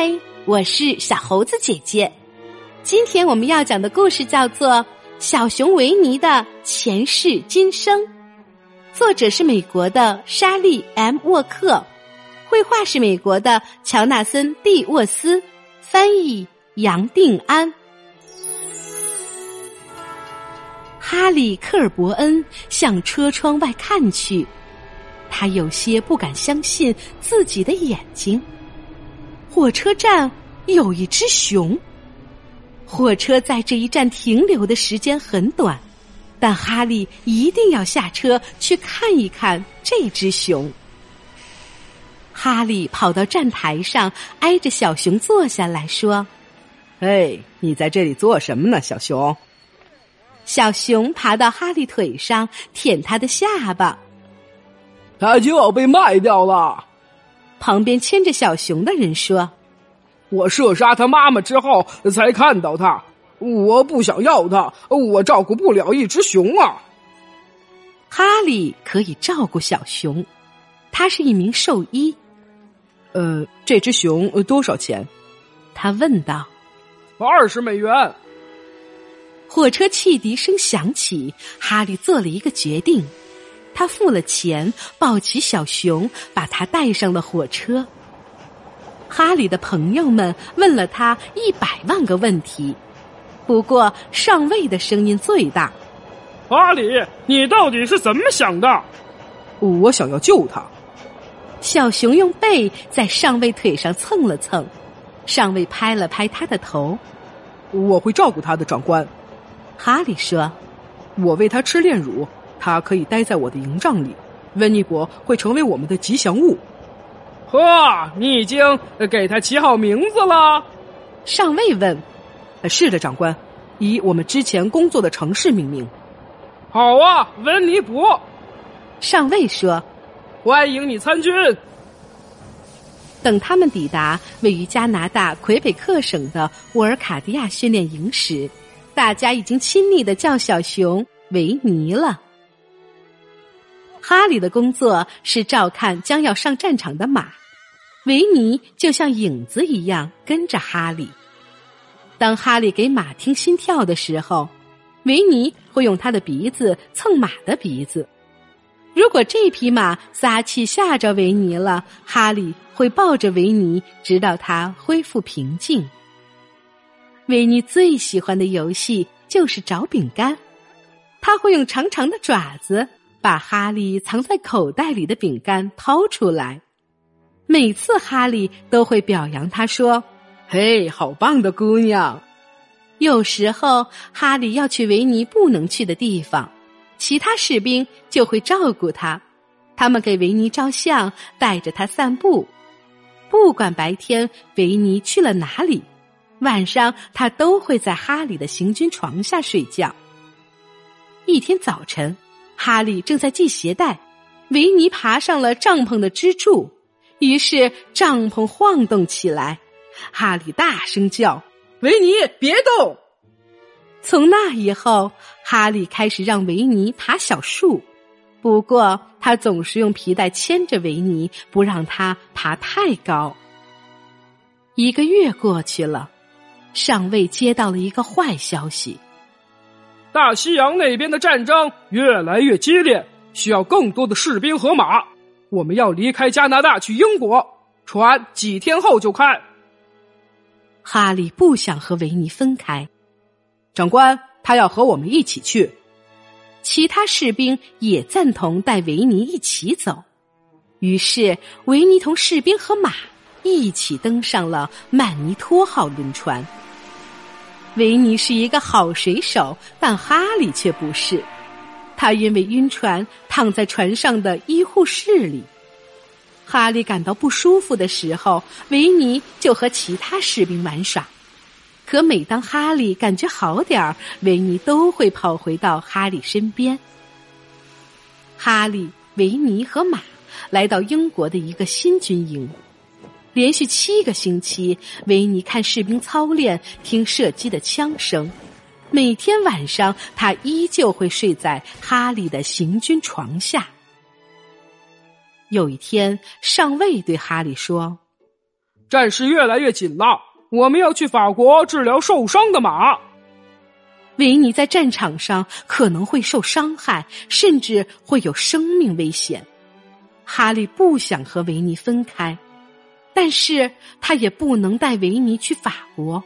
嗨，我是小猴子姐姐。今天我们要讲的故事叫做《小熊维尼的前世今生》，作者是美国的莎莉 ·M· 沃克，绘画是美国的乔纳森 ·D· 沃斯，翻译杨定安。哈利·科尔伯恩向车窗外看去，他有些不敢相信自己的眼睛。火车站有一只熊。火车在这一站停留的时间很短，但哈利一定要下车去看一看这只熊。哈利跑到站台上，挨着小熊坐下来说：“嘿，你在这里做什么呢，小熊？”小熊爬到哈利腿上，舔他的下巴。他就要被卖掉了。旁边牵着小熊的人说：“我射杀他妈妈之后才看到他，我不想要他，我照顾不了一只熊啊。”哈利可以照顾小熊，他是一名兽医。呃，这只熊多少钱？他问道。二十美元。火车汽笛声响起，哈利做了一个决定。他付了钱，抱起小熊，把他带上了火车。哈里的朋友们问了他一百万个问题，不过上尉的声音最大：“哈里，你到底是怎么想的？”“我想要救他。”小熊用背在上尉腿上蹭了蹭，上尉拍了拍他的头：“我会照顾他的，长官。”哈里说：“我喂他吃炼乳。”他可以待在我的营帐里，温尼伯会成为我们的吉祥物。呵，你已经给他起好名字了？上尉问。是的，长官，以我们之前工作的城市命名。好啊，温尼伯。上尉说：“欢迎你参军。”等他们抵达位于加拿大魁北克省的沃尔卡迪亚训练营时，大家已经亲昵的叫小熊维尼了。哈利的工作是照看将要上战场的马，维尼就像影子一样跟着哈利。当哈利给马听心跳的时候，维尼会用他的鼻子蹭马的鼻子。如果这匹马撒气吓着维尼了，哈利会抱着维尼直到他恢复平静。维尼最喜欢的游戏就是找饼干，他会用长长的爪子。把哈利藏在口袋里的饼干掏出来，每次哈利都会表扬他说：“嘿，好棒的姑娘！”有时候哈利要去维尼不能去的地方，其他士兵就会照顾他，他们给维尼照相，带着他散步。不管白天维尼去了哪里，晚上他都会在哈利的行军床下睡觉。一天早晨。哈利正在系鞋带，维尼爬上了帐篷的支柱，于是帐篷晃动起来。哈利大声叫：“维尼，别动！”从那以后，哈利开始让维尼爬小树，不过他总是用皮带牵着维尼，不让他爬太高。一个月过去了，上尉接到了一个坏消息。大西洋那边的战争越来越激烈，需要更多的士兵和马。我们要离开加拿大去英国，船几天后就开。哈利不想和维尼分开，长官，他要和我们一起去。其他士兵也赞同带维尼一起走，于是维尼同士兵和马一起登上了曼尼托号轮船。维尼是一个好水手，但哈利却不是。他因为晕船躺在船上的医护室里。哈利感到不舒服的时候，维尼就和其他士兵玩耍。可每当哈利感觉好点儿，维尼都会跑回到哈利身边。哈利、维尼和马来到英国的一个新军营。连续七个星期，维尼看士兵操练，听射击的枪声。每天晚上，他依旧会睡在哈利的行军床下。有一天，上尉对哈利说：“战事越来越紧了，我们要去法国治疗受伤的马。维尼在战场上可能会受伤害，甚至会有生命危险。哈利不想和维尼分开，但是他也不能带维尼去法国。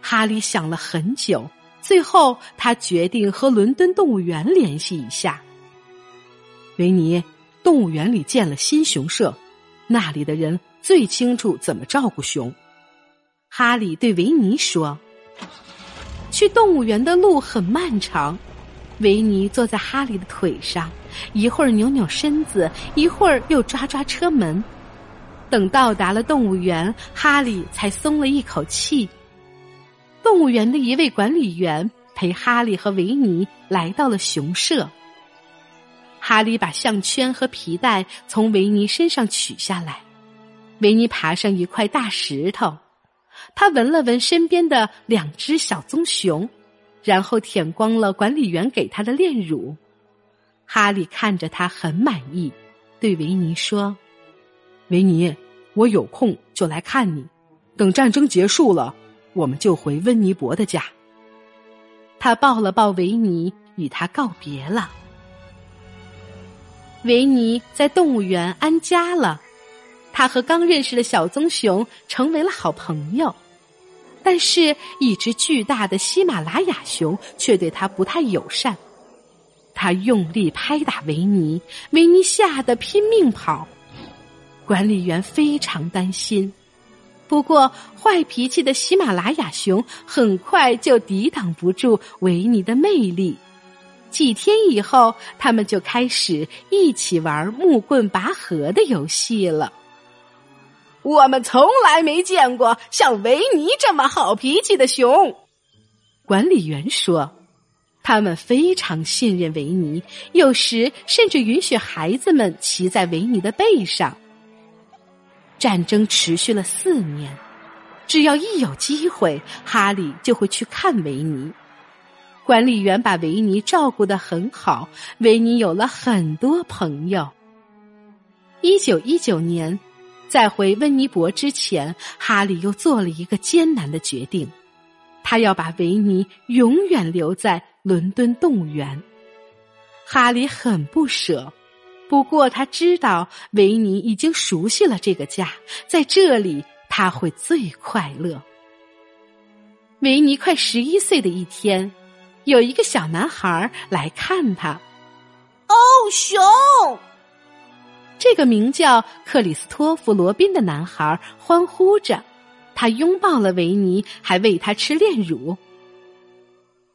哈利想了很久，最后他决定和伦敦动物园联系一下。维尼，动物园里建了新熊舍，那里的人最清楚怎么照顾熊。哈利对维尼说。去动物园的路很漫长，维尼坐在哈利的腿上，一会儿扭扭身子，一会儿又抓抓车门。等到达了动物园，哈利才松了一口气。动物园的一位管理员陪哈利和维尼来到了熊舍。哈利把项圈和皮带从维尼身上取下来，维尼爬上一块大石头。他闻了闻身边的两只小棕熊，然后舔光了管理员给他的炼乳。哈利看着他很满意，对维尼说：“维尼，我有空就来看你。等战争结束了，我们就回温尼伯的家。”他抱了抱维尼，与他告别了。维尼在动物园安家了。他和刚认识的小棕熊成为了好朋友，但是，一只巨大的喜马拉雅熊却对他不太友善。他用力拍打维尼，维尼吓得拼命跑。管理员非常担心，不过坏脾气的喜马拉雅熊很快就抵挡不住维尼的魅力。几天以后，他们就开始一起玩木棍拔河的游戏了。我们从来没见过像维尼这么好脾气的熊，管理员说：“他们非常信任维尼，有时甚至允许孩子们骑在维尼的背上。”战争持续了四年，只要一有机会，哈利就会去看维尼。管理员把维尼照顾的很好，维尼有了很多朋友。一九一九年。在回温尼伯之前，哈利又做了一个艰难的决定，他要把维尼永远留在伦敦动物园。哈利很不舍，不过他知道维尼已经熟悉了这个家，在这里他会最快乐。维尼快十一岁的一天，有一个小男孩来看他。哦，熊！这个名叫克里斯托弗·罗宾的男孩欢呼着，他拥抱了维尼，还喂他吃炼乳。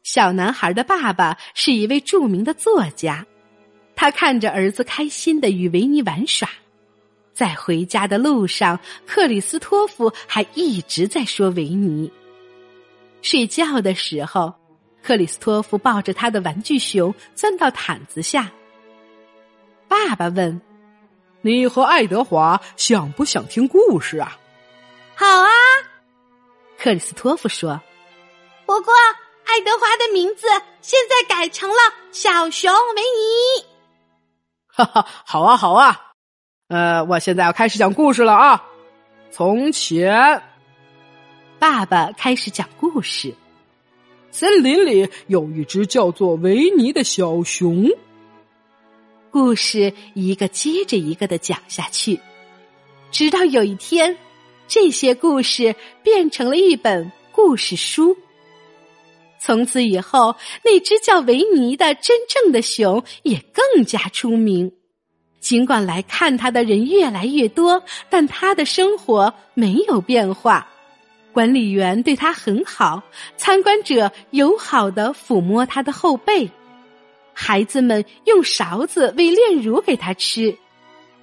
小男孩的爸爸是一位著名的作家，他看着儿子开心的与维尼玩耍，在回家的路上，克里斯托夫还一直在说维尼。睡觉的时候，克里斯托夫抱着他的玩具熊钻到毯子下。爸爸问。你和爱德华想不想听故事啊？好啊，克里斯托夫说。不过，爱德华的名字现在改成了小熊维尼。哈哈，好啊，好啊。呃，我现在要开始讲故事了啊。从前，爸爸开始讲故事。森林里有一只叫做维尼的小熊。故事一个接着一个的讲下去，直到有一天，这些故事变成了一本故事书。从此以后，那只叫维尼的真正的熊也更加出名。尽管来看他的人越来越多，但他的生活没有变化。管理员对他很好，参观者友好的抚摸他的后背。孩子们用勺子喂炼乳给他吃，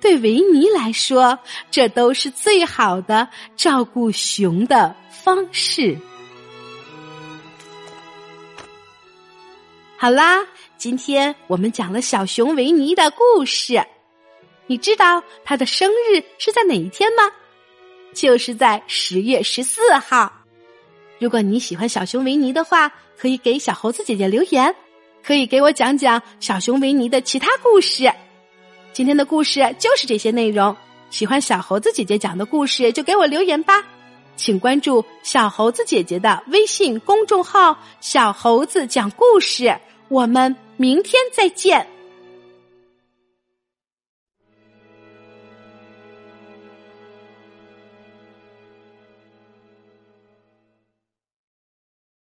对维尼来说，这都是最好的照顾熊的方式。好啦，今天我们讲了小熊维尼的故事。你知道他的生日是在哪一天吗？就是在十月十四号。如果你喜欢小熊维尼的话，可以给小猴子姐姐留言。可以给我讲讲小熊维尼的其他故事。今天的故事就是这些内容。喜欢小猴子姐姐讲的故事，就给我留言吧。请关注小猴子姐姐的微信公众号“小猴子讲故事”。我们明天再见。